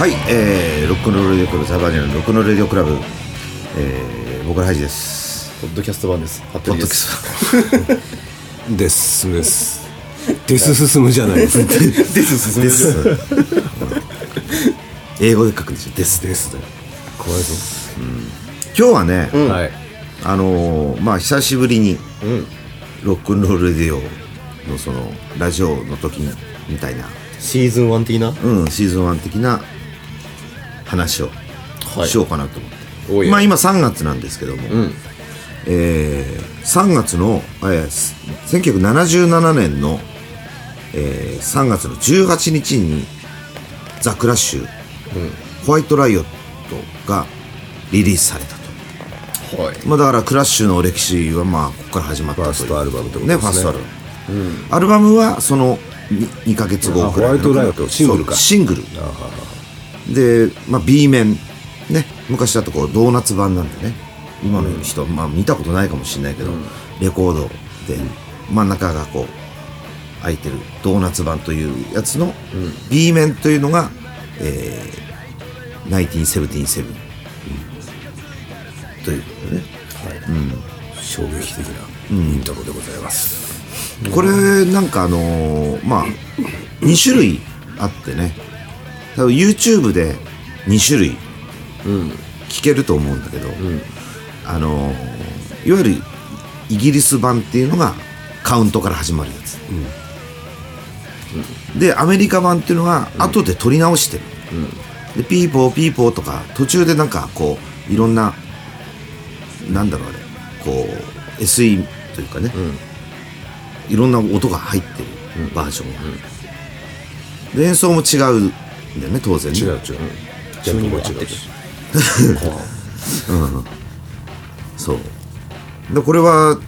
はい、えー、ロックンロールレディオクラブサバージャンのロックンロールレディオクラブ、えー、僕らハイジです。ポッドキャスト版です。ポッドキャス です進むですデス進むじゃないです。ト です進です。英語で書くんですよ。です。です。かわいそ今日はね、う、はい。あのーまあ久しぶりにうん。ロックンロールレディオのそのラジオの時みたいな、シーズン1的な？うん、シーズン1的な話をはい。しようかなと思って、おいまあ今3月なんですけども、うん。えー3月の、えーす1977年の、えー3月の18日にザ・クラッシュ、ホワイトライオットがリリースされたと。はい。まあ、だからクラッシュの歴史はまあここから始まったという。ファーストアルバムとね。ねファーストアルバム、アルバムはその 2, ヶ月後くらいあホワイトライオットシングルか。シングルで、まあ、B 面ね昔だとこうドーナツ版なんでね今の人、まあ、見たことないかもしれないけど、レコードで真ん中がこう開いてるドーナツ版というやつの B 面というのが、えー、1977、ということでね。衝撃的なイントロでございます、これなんかあのーまあ2種類あってね多分 YouTube で2種類聞けると思うんだけど、あのーいわゆるイギリス版っていうのがカウントから始まるやつ、でアメリカ版っていうのが後で撮り直してる、でピーポーピーポーとか途中でなんかこういろんななんだろうあれこう SE というかね、いろんな音が入ってるバージョンが、で演奏も違うんだよね当然ね。違う違う。ジャンプも違 うしそう。でこれは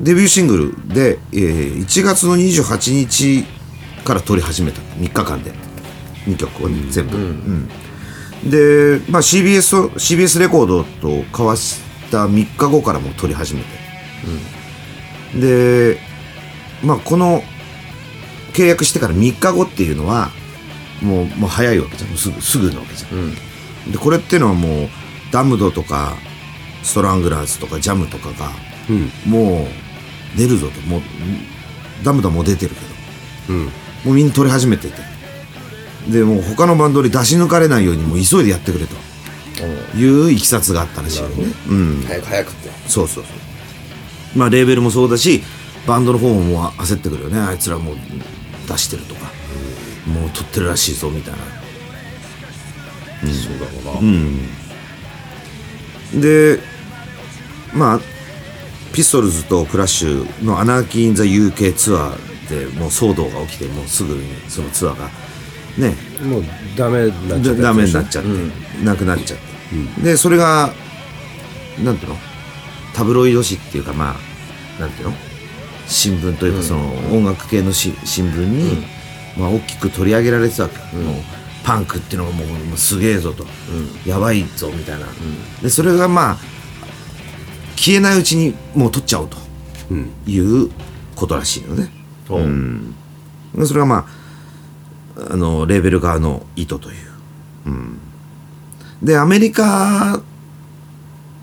デビューシングルで、えー1月の28日から撮り始めた。3日間で。2曲をね、全部、うん。で、まあ、CBS と CBS レコードと交わした3日後からも撮り始めて、でまあこの契約してから3日後っていうのはもうもう早いわけじゃん。すぐすぐなわけじゃん、でこれっていうのはもうダムドとかストラングラーズとかジャムとかが、もう出るぞと。もうダムドはもう出てるけど、もうみんな撮り始めてて。でもう他のバンドに出し抜かれないようにもう急いでやってくれと。いういきさつがあったらしいよね、うん、早く早くって。そうそうそう。まあレーベルもそうだしバンドの方ももう焦ってくるよね。あいつらもう出してるとか、もう撮ってるらしいぞみたいな。そうだろうな、でまあピストルズとクラッシュの「アナーキー・イン・ザ・ UK ツアー」でもう騒動が起きてもうすぐにそのツアーがねもうダメになっちゃったダメになっちゃって、なくなっちゃって、でそれがなんていうの？タブロイド紙っていうかまあなんていうの？新聞というかその音楽系のし新聞に、まあ、大きく取り上げられてたわけ、もうパンクっていうのがもうもうすげえぞと、やばいぞみたいな、でそれがまあ消えないうちにもう取っちゃおうと。いうことらしいのね、うん。でそれがまああのレーベル側の意図という、うん、でアメリカ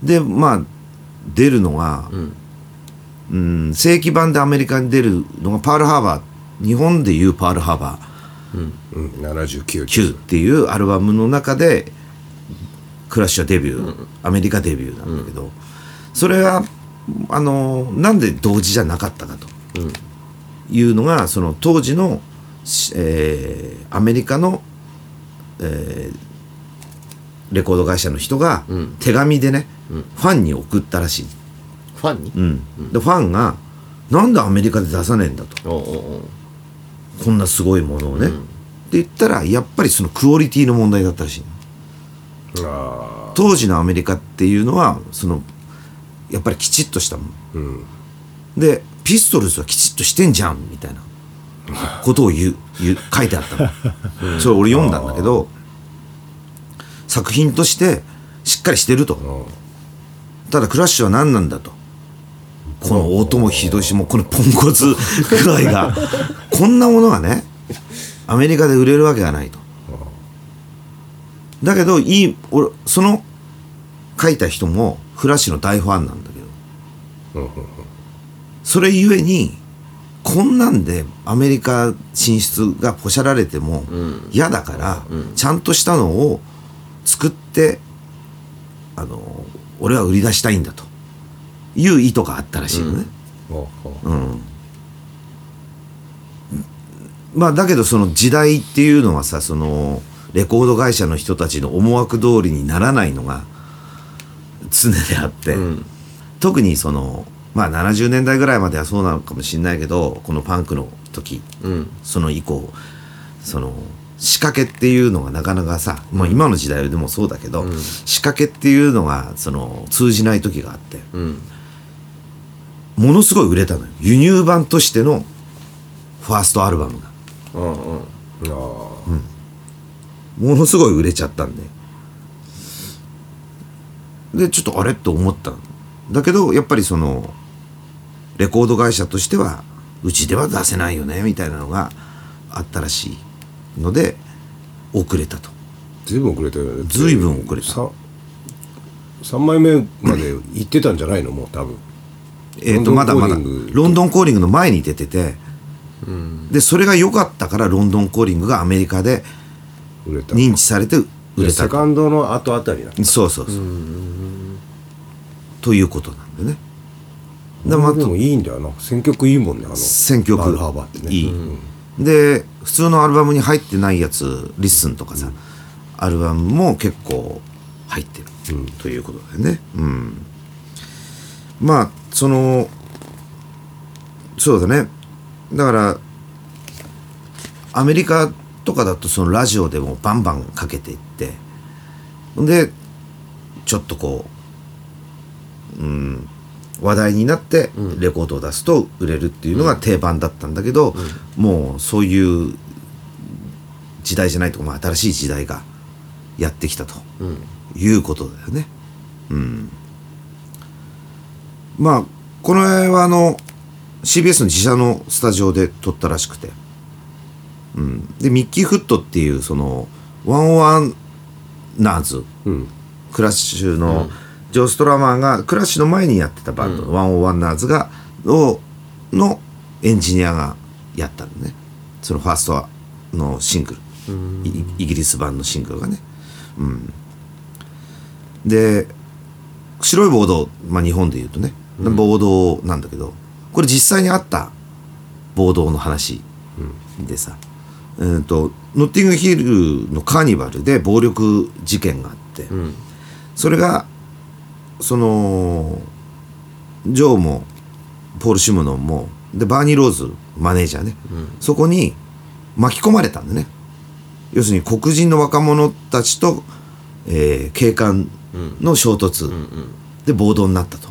でまあ出るのが、うん。正規版でアメリカに出るのがパールハーバー日本でいうパールハーバー。うん、79 9っていうアルバムの中でクラッシュはデビュー、アメリカデビューなんだけど、それはあのなんで同時じゃなかったかと。いうのがその当時の、しえーアメリカの、えーレコード会社の人が手紙でね、ファンに送ったらしい、ファンに？うん。でファンが「なんでアメリカで出さねえんだ」と。こんなすごいものをね、って言ったらやっぱりそのクオリティの問題だったらしい当時のアメリカっていうのはそのやっぱりきちっとしたもの、でピストルズはきちっとしてんじゃんみたいな。ことを言う言う書いてあったの、それ俺読んだんだけど作品としてしっかりしてると、ただクラッシュは何なんだとこの音もひどいしもうこのポンコツ具合が。こんなものがねアメリカで売れるわけがないと。だけどいい俺その書いた人もフラッシュの大ファンなんだけど。それゆえにこんなんでアメリカ進出がポシャられても嫌だから、ちゃんとしたのを作ってあの俺は売り出したいんだという意図があったらしいのね。ほうほう。まあだけどその時代っていうのはさそのレコード会社の人たちの思惑通りにならないのが常であって、特にそのまあ70年代ぐらいまではそうなのかもしれないけどこのパンクの時、うん。その以降その仕掛けっていうのがなかなかさ、まあ、今の時代でもそうだけど、仕掛けっていうのがその通じない時があって。うんものすごい売れたのよ。輸入版としてのファーストアルバムが。うんうん。あものすごい売れちゃったんで。で、ちょっとあれと思ったんだけど、やっぱりその、レコード会社としては、うちでは出せないよね、みたいなのがあったらしいので、遅れたと。ずいぶん遅れたよね。ずいぶん遅れた。さ3枚目まで行ってたんじゃないの？もう多分えっ、と、まだまだ、ロンドンコーリングの前に出てて、で、それが良かったから、ロンドンコーリングがアメリカで認知されて売れたセ。カンドの後あたりだそうそうそう。ということなんでね。でまあでもいいんだよな。選曲いいもんねあの選曲パールハーバーってね。いい、で普通のアルバムに入ってないやつ Listen とかさ、アルバムも結構入ってる、ということだよね。うん。まあそのそうだね。だからアメリカとかだとそのラジオでもバンバンかけていってでちょっとこううん話題になってレコードを出すと売れるっていうのが定番だったんだけど、もうそういう時代じゃないとか、まあ、新しい時代がやってきたということだよね。うん、まあこの絵はあの CBS の自社のスタジオで撮ったらしくて、うん、でミッキー・フットっていうその101ers、うん。クラッシュのジョー・ストラマーがクラッシュの前にやってたバンド。の、101ers がをのエンジニアがやったのね。そのファーストのシングル、イイギリス版のシングルがね、うん、で白い暴動、まあ、日本でいうとね暴動なんだけどこれ実際にあった暴動の話でさ、えー、とノッティングヒルのカーニバルで暴力事件があって、ん。それがそのジョーもポール・シムノンもでバーニー・ローズマネージャーね、そこに巻き込まれたんでね。要するに黒人の若者たちと、えー警官の衝突で暴動になったと、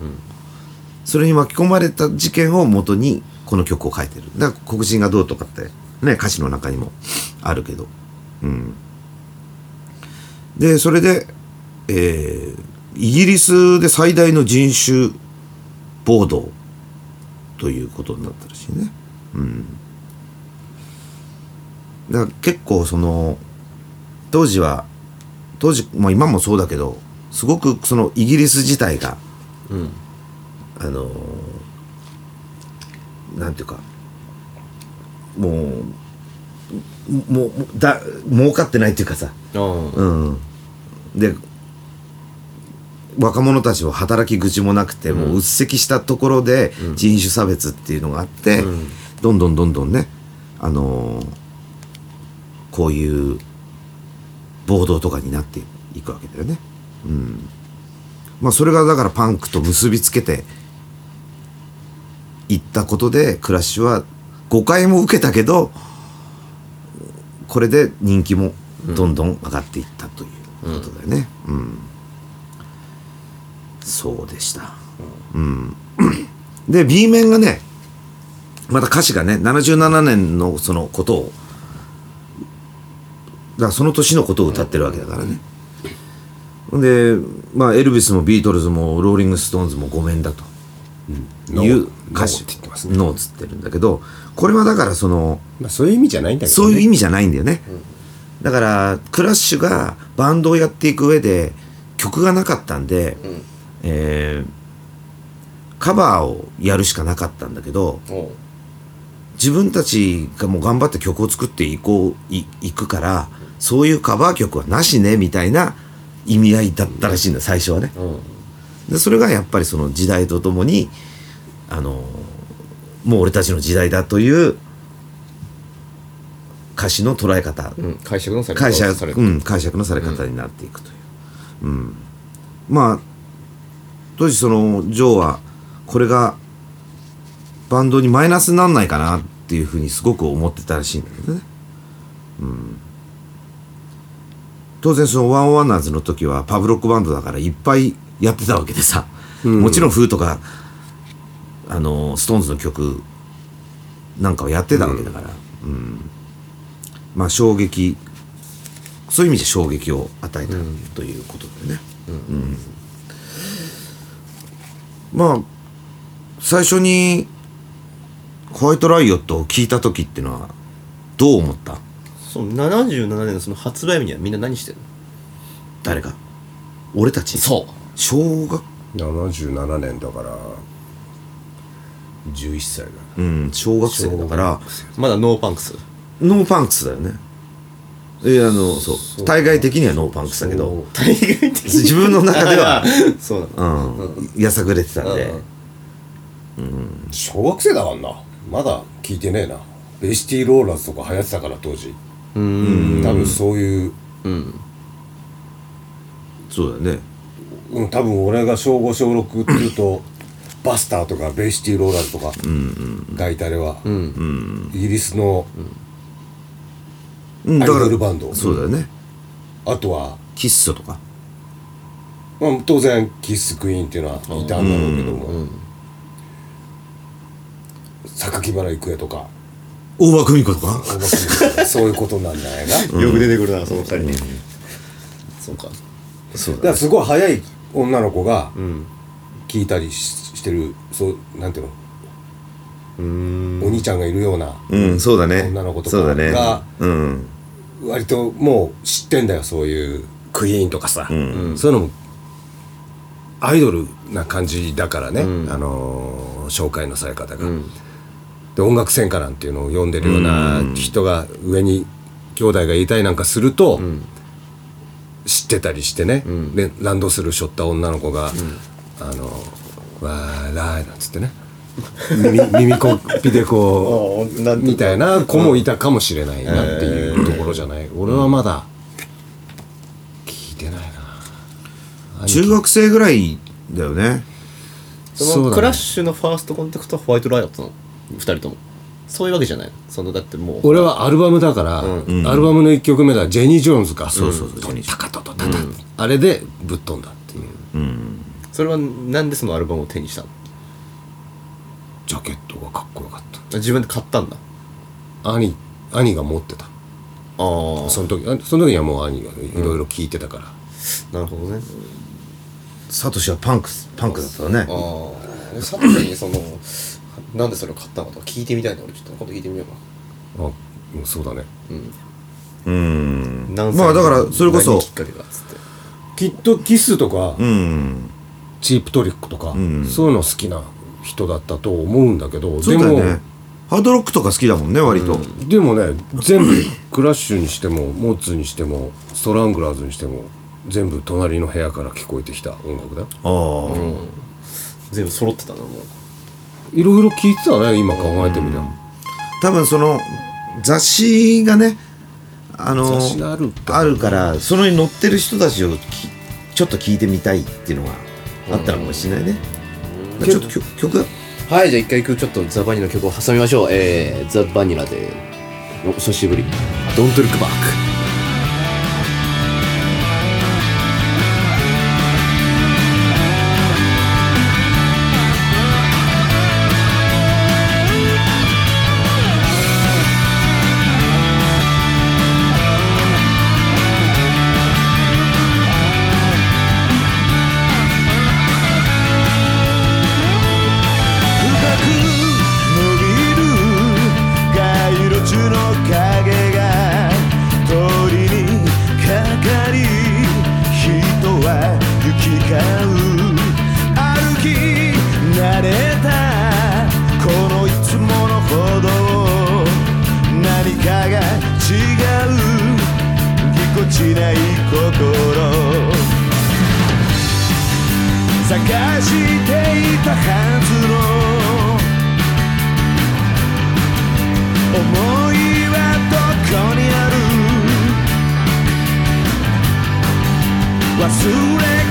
それに巻き込まれた事件をもとにこの曲を書いてる。だから黒人がどうとかってね歌詞の中にもあるけど。うん。でそれで、えーイギリスで最大の人種暴動ということになったらしいね。うん。だから結構その当時は当時も今もそうだけどすごくそのイギリス自体がうん。あのーなんていうかもうもうだ儲かってないっていうかさ。うんうん。で若者たちは働き口もなくて、もううっせきしたところで人種差別っていうのがあって、どんどんどんどんねあのーこういう暴動とかになっていくわけだよね。うん、まあそれがだからパンクと結びつけていったことでクラッシュは誤解も受けたけどこれで人気もどんどん上がっていったということだよね。うんそうでした。うん、で B 面がねまた歌詞がね77年のそのことをだからその年のことを歌ってるわけだからね。でまあエルビスもビートルズもローリング・ストーンズもごめんだという歌詞。ノーって言ってますね。 No っつってるんだけどこれはだからそのまあそういう意味じゃないんだけどね。そういう意味じゃないんだよね。だだからクラッシュがバンドをやっていく上で曲がなかったんで、えーカバーをやるしかなかったんだけど自分たちがもう頑張って曲を作っていこういいくからそういうカバー曲はなしねみたいな意味合いだったらしいんだ最初はね。うん。でそれがやっぱりその時代とともにあのもう俺たちの時代だという歌詞の捉え方、うん解釈のされ解釈,、うん、解釈のされ方になっていくという、うん。まあ当時そのジョーはこれがバンドにマイナスになんないかなっていうふうにすごく思ってたらしいんだけどね、うん、当然その101ers の時はパブロックバンドだからいっぱいやってたわけでさ、もちろんフーとかあのストーンズの曲なんかをやってたわけだから、うん。まあ衝撃。そういう意味で衝撃を与えたということだよね。うん。まあ最初にホワイトライオットを聞いた時っていうのはどう思った？その77年のその発売日にはみんな何してるの？誰が俺たちそう。小学77年だから11歳だうん小学生だから。まだ no punks。no punks だよね。えあのそう。対外的には no punks だけど。対外的に自分の中では。そうなの。うん。やさぐれてたんで。うん。小学生だからな。まだ聞いてねえな。ベイシティローラーズとか流行ってたから当時。うん。多分そういう。うん。そうだよね。うん多分俺が小5小6っていうとバスターとかベイシティローラーズとか大体あれはうんイギリスのうん。アイドルバンド。そうだよね。あとはキッスとか。まあ当然キッスクイーンっていうのはいたんだろうけども。榊原郁恵とか。大場久美子とか？そういうことなんじゃないか？よく出てくるなその二人そうか。そうだらすごい早い女の子がうん聞いたりししてるそうなんていうの？うん。お兄ちゃんがいるようなうんそうだね。女の子とかがうん。割ともう知ってんだよそういうクイーンとかさ、ん。そういうのもアイドルな感じだからね、あのー紹介のされ方が、で音楽専科なんていうのを読んでるような人が上に兄弟がいたりなんかすると、知ってたりしてね、でランドセル背負った女の子が「あのわーらー」なんつってね。耳耳コピでこうなんみたいな子もいたかもしれないなっていうところじゃない、俺はまだ聞いてないな。中学生ぐらいだよね。そのクラッシュのファーストコンタクトはホワイトライオットの二人とも。そういうわけじゃない。のそのだってもう。俺はアルバムだから、アルバムの1曲目だジェニー・ジョーンズか。そうそうそうジェニージョーンズ。あれでぶっ飛んだっていうそれはなんでそのアルバムを手にしたの？ジャケットがかっこよかっ自分で買ったんだ。た兄兄が持ってた。ああその時あその時にはもう兄がいろいろ聞いてたから、なるほどね。サトシはパンクスパンクだったよね。ああ佐藤にそのなんでそれを買ったの？かとか聞いてみたいな。俺ちょっと今度聞いてみようか。あうんそうだね。うん。何歳まあだからそれこそ何きっかけがっつって。きっとキスとか、うんチープトリックとか、そういうの好きな人だったと思うんだけどそうでもだよね。ハードロックとか好きだもんね割と。でもね全部クラッシュにしてもモッツにしてもストラングラーズにしても全部隣の部屋から聞こえてきた音楽だよ。ああ。全部揃ってたなもう。いろいろ聞いてたね今考えてみりゃ、多分その雑誌がねあの雑誌があるってあるからそのに載ってる人たちをきちょっと聞いてみたいっていうのがあったのかもしれないね、ちょっと曲曲は？いじゃあ一回ちょっとザ・バニラの曲を挟みましょう。えー、ザ・バニラでお久しぶり「Don't Look Back」深れ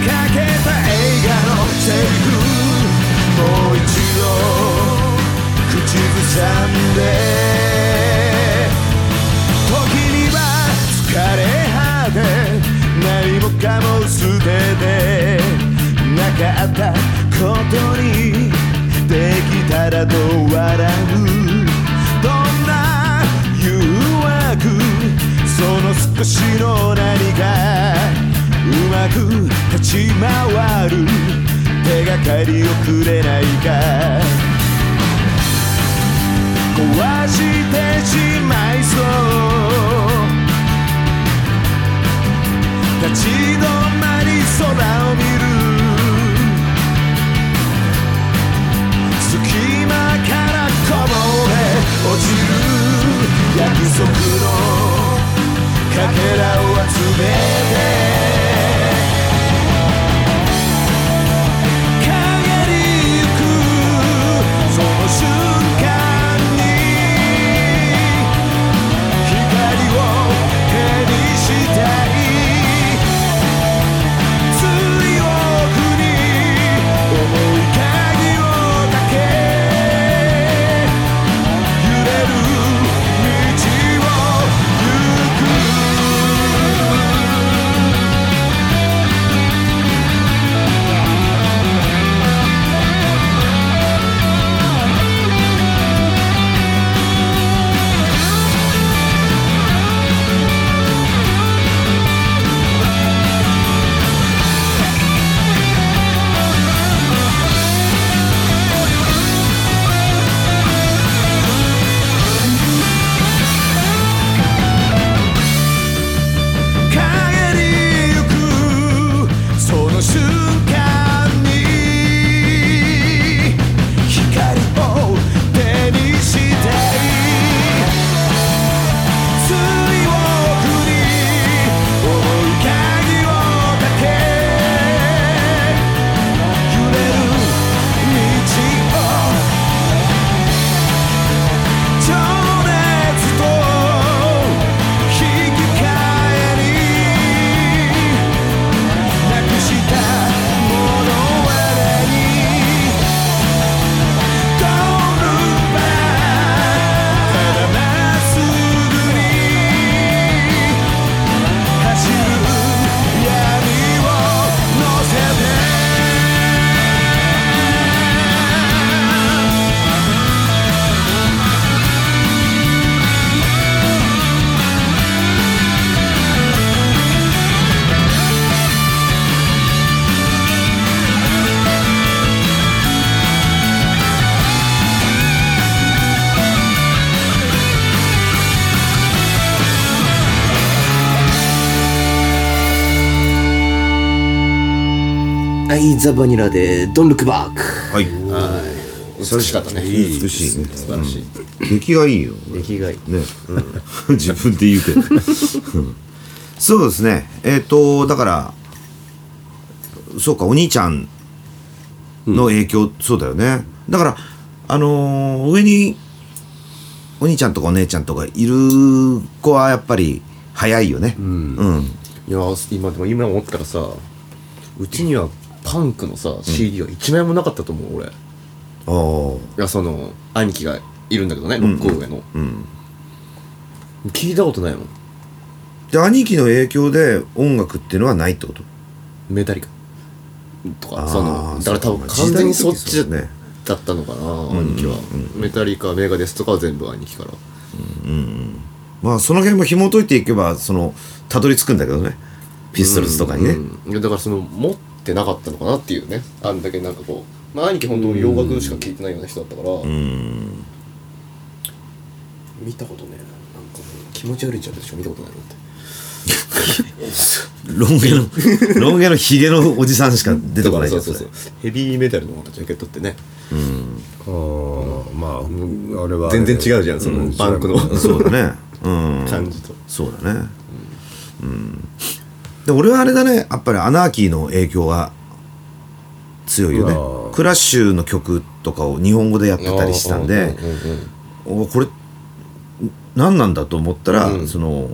かけた映画のセリフもう一度口ずさんで時には疲れ果て何もかも捨ててなかったことにできたらと笑うどんな誘惑その少しの何かうまく立ち回る。手がかりをくれないか。壊してしまいそう。立ち止まり空を見る。隙間からこぼれ落ちる。約束のかけらを集めて。はい、ザ・バニラで、ドン・ルック・バック。はい。美しかったね。美しい。ね素晴らしい。出来がいいよ。出来がいい。ね、自分で言うけど。うん。そうですね。えっ、とだからそうかお兄ちゃんの影響、そうだよね。だからあのー上にお兄ちゃんとかお姉ちゃんとかいる子はやっぱり早いよね。うん、いやー今でも今思ったらさうちにはパンクのさ CD は1枚もなかったと思う俺。いあ。ーやその兄貴がいるんだけどね6個上の。聞いたことないもん。で兄貴の影響で音楽っていうのはないってこと？メタリカ。とかそのだから多分完全にそっちだったのかな兄貴は。メタリカメガデスとかは全部兄貴から。まあその辺も紐解いていけばそのたどり着くんだけどね。ピストルズとかにね、うん。いやだからその持ってなかったのかなっていうね。あんだけなんかこうまあ兄貴本当に洋楽しか聴いてないような人だったから。見たことねな。んかもう気持ち悪いっちゃうでしょ見たことないのって。ロン毛のロン毛のヒゲのおじさんしか出てこないじゃんそうそうそう。ヘビーメタルのジャケットってね。あーまあうんあれは全然違うじゃんそのパンクのそうだね。うん。感じと。そうだね。うんで俺はあれだね。やっぱりアナーキーの影響が強いよあねー。クラッシュの曲とかを日本語でやってたりしたんでうんうんうんおこれ何なんだと思ったら、その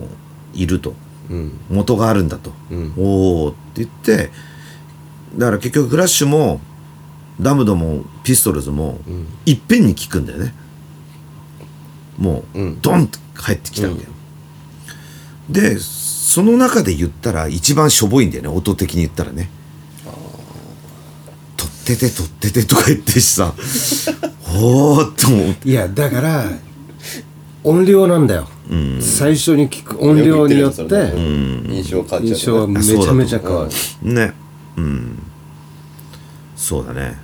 いると。うん。元があるんだと、うん。おおって言ってだから結局クラッシュもダムドもピストルズも、いっぺんに効くんだよね。もう、うん。ドンと入ってきたわけよ、でその中で言ったら一番しょぼいんだよね。音的に言ったらね。取ってて取っててとか言ってしさ。おーっと思って。いやだから音量なんだよ、最初に聞く音量によって印象変わっちゃう印象はめちゃめちゃ変わる。ね。うん。そうだね。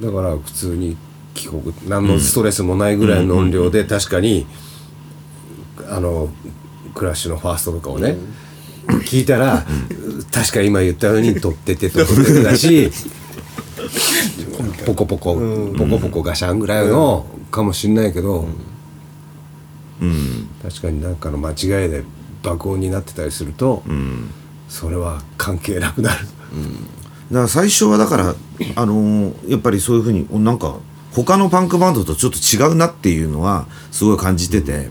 だから普通に帰国何のストレスもないぐらいの音量で確かにあのクラッシュのファーストとかをね聞いたら確か今言ったように取ってて取っててだし ポコポコポコポコガシャンぐらいのかもしんないけど確かに何かの間違いで爆音になってたりするとそれは関係なくなる。だから最初はだからあのーやっぱりそういうふうになんか他のパンクバンドとちょっと違うなっていうのはすごい感じてて、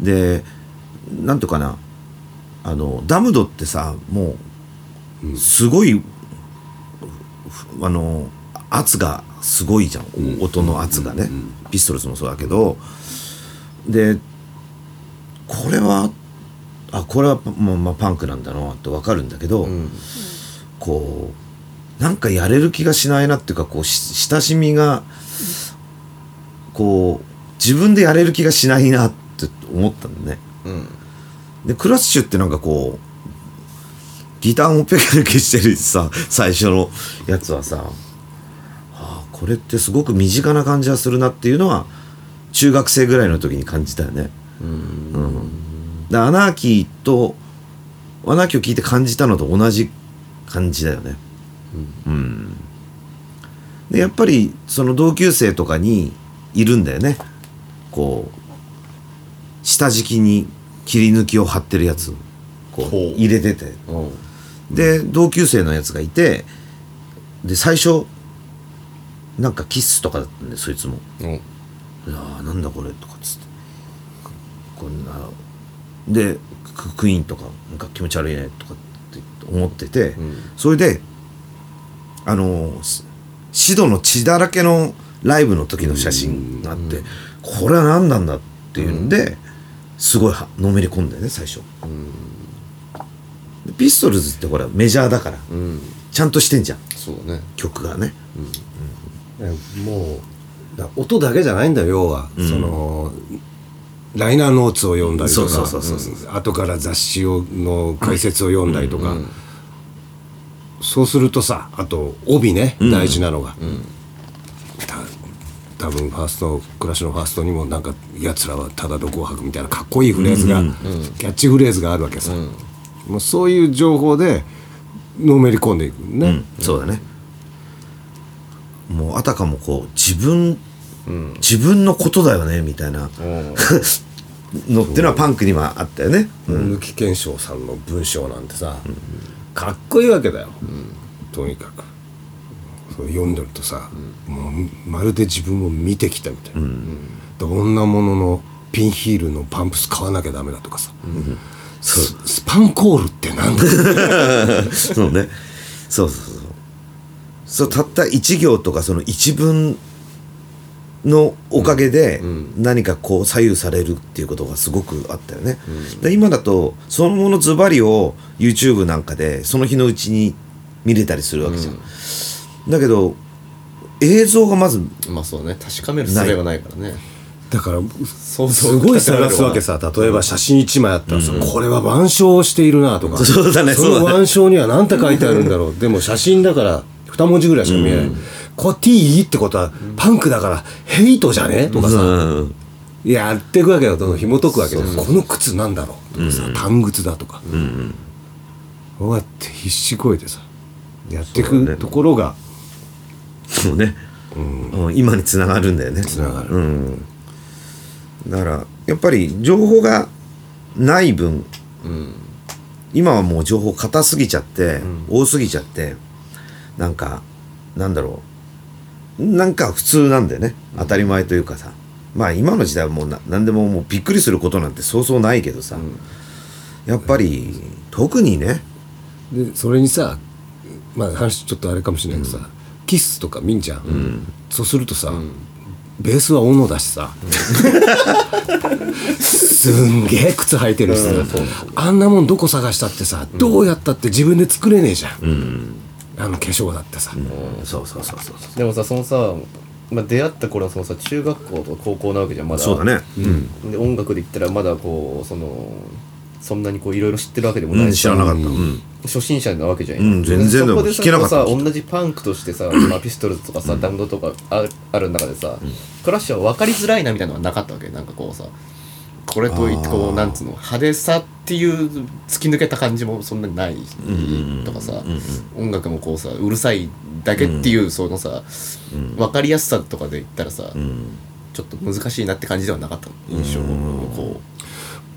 でなんていうかなあのダムドってさもうすごい、ふあの圧がすごいじゃん、音の圧がね、ピストルズもそうだけど。でこれはあこれは、まあまあ、パンクなんだなって分かるんだけど、こうなんかやれる気がしないなっていうかこうし親しみがこう自分でやれる気がしないなって思ったんだね。でクラッシュってなんかこうギターもペケペケしてるしさ最初のやつはさ、はあ、これってすごく身近な感じがするなっていうのは中学生ぐらいの時に感じたよね。うん、でアナーキーとアナーキーを聞いて感じたのと同じ感じだよね。うん。でやっぱりその同級生とかにいるんだよね。こう下敷きに切り抜きを貼ってるやつこう入れてて。で同級生のやつがいてで最初なんかキスとかだったんでそいつも。うん。いやーなんだこれとかっつって。こんなでククイーンとかなんか気持ち悪いねとかって思ってて、それであのシドの血だらけのライブの時の写真があって、これは何なんだっていうんで、すごいはのめり込んだよね最初、でピストルズってほらメジャーだから、うんちゃんとしてんじゃん。そうだね。曲がね。もうだ音だけじゃないんだよ要は、そのライナーノーツを読んだりとか。後から雑誌をの解説を読んだりとか、そうするとさあと帯ね、大事なのが、た多分ファーストクラッシュのファーストにもなんか「やつらはただ毒を吐く」みたいなかっこいいフレーズが、キャッチフレーズがあるわけさ、もうそういう情報でのめり込んでいくね、うん、そうだね。もうあたかもこう自分、自分のことだよねみたいな。のってのはパンクにはあったよね、抜き賢章さんの文章なんてさ、かっこいいわけだよ、とにかくそう読んでるとさ、もうまるで自分を見てきたみたいな、どん。なもののピンヒールのパンプス買わなきゃダメだとかさ、ススパンコールってなんだ？そうね。そうそうそう。そうたった一行とかその一文のおかげで何かこう左右されるっていうことがすごくあったよね、で今だとそのものズバリを YouTube なんかでその日のうちに見れたりするわけじゃん、だけど映像がまずまあそうね。確かめる術がないからね。だからすごい探すわけさ。例えば写真一枚あったらさ、これは腕章をしているなとかそうだねそそうだね。の腕章には何て書いてあるんだろう。でも写真だから二文字ぐらいしか見えない、これ T ってことはパンクだからヘイトじゃね？とかさ、うん。やっていくわけだと紐解くわけじゃん。この靴なんだろう？とかさ短靴だとか。こうやって必死こいてさやっていくところがそうね、うん。今につながるんだよね。つながる。うん、だからやっぱり情報がない分、今はもう情報硬すぎちゃって、多すぎちゃってなんかなんだろう。なんか普通なんだよね。当たり前というかさ。まあ今の時代はもうな何でももうびっくりすることなんてそうそうないけどさ、やっぱり特にね。でそれにさまあ話ちょっとあれかもしれないけどさ、キスとか見んじゃん、そうするとさ、ベースは斧だしさ、すんげえ靴履いてるしさ、あんなもんどこ探したってさ、どうやったって自分で作れねえじゃん、あの化粧だってさ、そうそうそうそうそう。でもさそのさ、まあ、出会った頃はそのさ中学校とか高校なわけじゃんまだ。そうだね、で音楽で言ったらまだこうそのそんなにこういろいろ知ってるわけでもないし。うん知らなかった、うん。初心者なわけじゃん、うん全然そこでさ弾けなかった。同じパンクとしてさ、まあ、ピストルズとかさ、ダムドとかあある中でさ、クラッシュは分かりづらいなみたいなのはなかったわけ。なんかこうさこれといってこうなんつうの派手さっていう突き抜けた感じもそんなにないとかさ、音楽もこうさうるさいだけっていうそのさ、分かりやすさとかで言ったらさ、ちょっと難しいなって感じではなかった。の印象をこ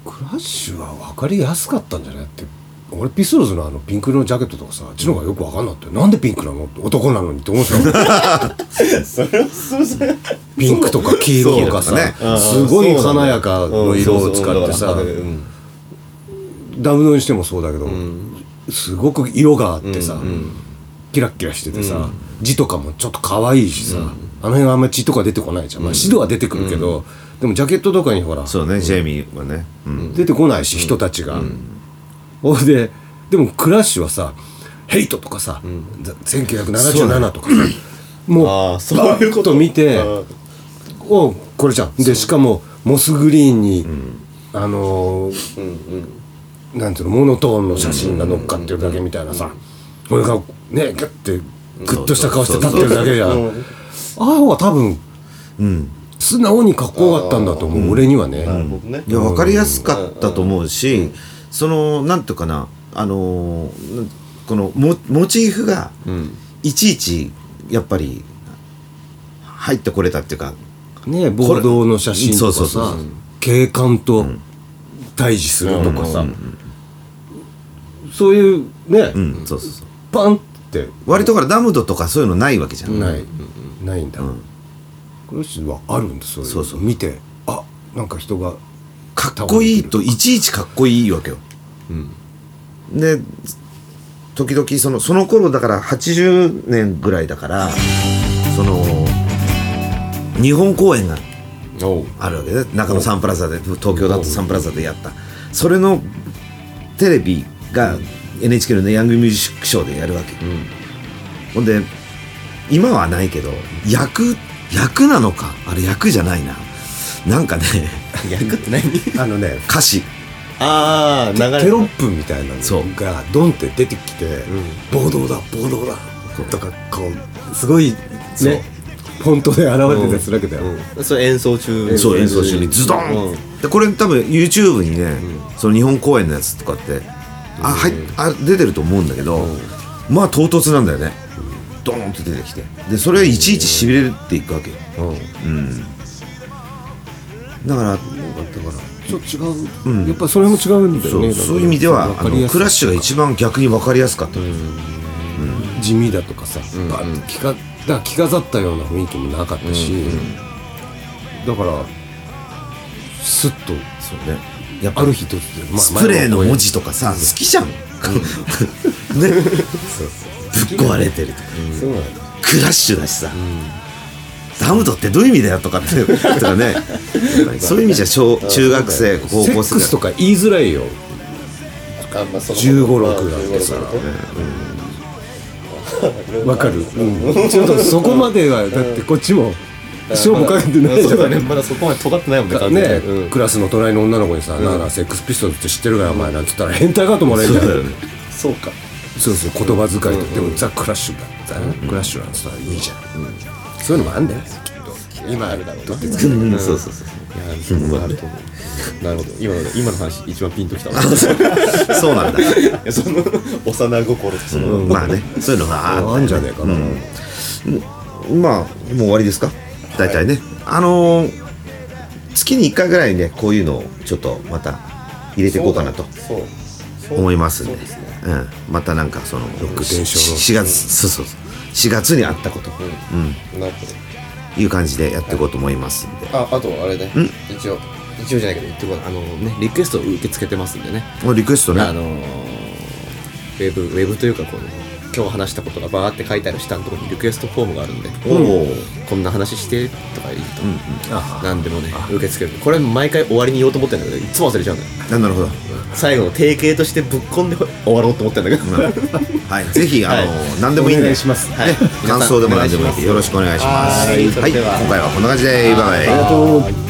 クラッシュは分かりやすかったんじゃないって。俺ピストルズのあのピンク色のジャケットとかさあっちの方がよく分かんなくてなんでピンクなのって男なの？にって思ってたピンクとか黄色とかさ、ね。すごい華やかの色を使ってさ、うんダムドにしてもそうだけど、すごく色があってさ、キラッキラしててさ、字とかもちょっと可愛いしさ、あの辺はあんまり血とか出てこないじゃん、まあ、指導は出てくるけど、でもジャケットとかにほら。そうねジェイミーはね、うん。出てこないし、人たちが。ほ、いででもクラッシュはさ「ヘイト」とかさ、だ1977とかさもうそういうこと見ておこれじゃん。でしかもモスグリーンに、あのーなんていうのモノトーンの写真が乗っかってるだけみたいなさ、これがねギュッてグッとした顔して立ってるだけじゃん、ああ方が多分、素直にかっこよかったんだと思う、俺にはね、ね。いや分かりやすかったと思うし、そのなんていうかなあのーなこのモモチーフがいちいちやっぱり入ってこれたっていうかね暴動の写真とかそうそうさそう。警官と対峙するとかさ、そういうね、うんそうそうそう。パンって。割とほらダムドとかそういうのないわけじゃん、ない、ないんだ、この人はあるんですそういうそうそう。見てあなんか人がかっこいいといちいちかっこいいわけよ、で時々そのその頃だから80年ぐらいだからその日本公演があるわけね。中野サンプラザで東京だとサンプラザでやった。それのテレビが NHK のねヤングミュージックショーでやるわけ、ほんで今はないけど役役なのか？あれ役じゃないな。なんかね。役って何？あのね歌詞。ああ流れテロップみたいなのがドンって出てきて「暴動だ暴動だ」とかこうすごいね。フォントで現れてたりするわけだよ、それ演奏中そう演奏中にズドン、でこれ多分 YouTube にね、その日本公演のやつとかってあはいあ出てると思うんだけど、まあ唐突なんだよね、ドーンと出てきて。でそれいちいちしびれていくわけ。よ、うん。だからだから。ちょっと違う、やっぱそれも違うんだよね。そうそういう意味ではあのクラッシュが一番逆に分かりやすかった、地味だとかさ、バンって着かだ着飾ったような雰囲気もなかったし、だからスッとそうね。やっぱある日突然、まあスプレーの文字とかさ好きじゃん。ねぶっ壊れてると。かそうなんだ。クラッシュだしさ、ダムドってどういう意味だよとかって とかね。そういう意味じゃ小中学生高セッ校生クスとか言いづらいよ。あまあその15 6なん。てさわかる、うん、ちょっとそこまではだってこっちも勝負かけてないじゃん。そうだねまだそこまで尖ってないもんねね、うん。クラスの隣の女の子にさ「なあなあセックスピストルって知ってるからお前」なんて言ったら変態かと思われるじゃん。そうだよね。そうかそうそう言葉遣いと、でもザ・クラッシュだった。ら、クラッシュなんらいいじゃん、そういうのもあんだよ。今あるだろうなうん。そうそうそう。いやあると思うなるほど今の今の話一番ピンときたわそうなん。だその幼心とその、うん。まあねそういうのがああん。じゃねえかな、まあもう終わりですか大体ねあのー月に1回ぐらいねこういうのをちょっとまた入れていこうかなとそうそう思いますん。でねうん、またなんかそのロック伝承の。4月そうそうそう。4月にあったこと、なるほど。うん、いう感じでやっていこうと思いますんで、ああとあれね。一応一応じゃないけど言ってこうあのねリクエストを受け付けてますんでね。もうリクエストね。あのーウェブウェブというかこの今日話したことがバーって書いてある下のところにリクエストフォームがあるんでこんな話してとか言うと、あ何でもね受け付ける。これ毎回終わりに言おうと思ってるんだけどいつも忘れちゃうんだよ。あなるほど、最後の定型としてぶっ込んで終わろうと思ってるんだけど、はい、ぜひあの、はい。何でもいいんで。お願いします。ね感想でも何でもいいんで。よろしくお願いします。はい。それでは。今回はこんな感じでバイバイ。ありがとう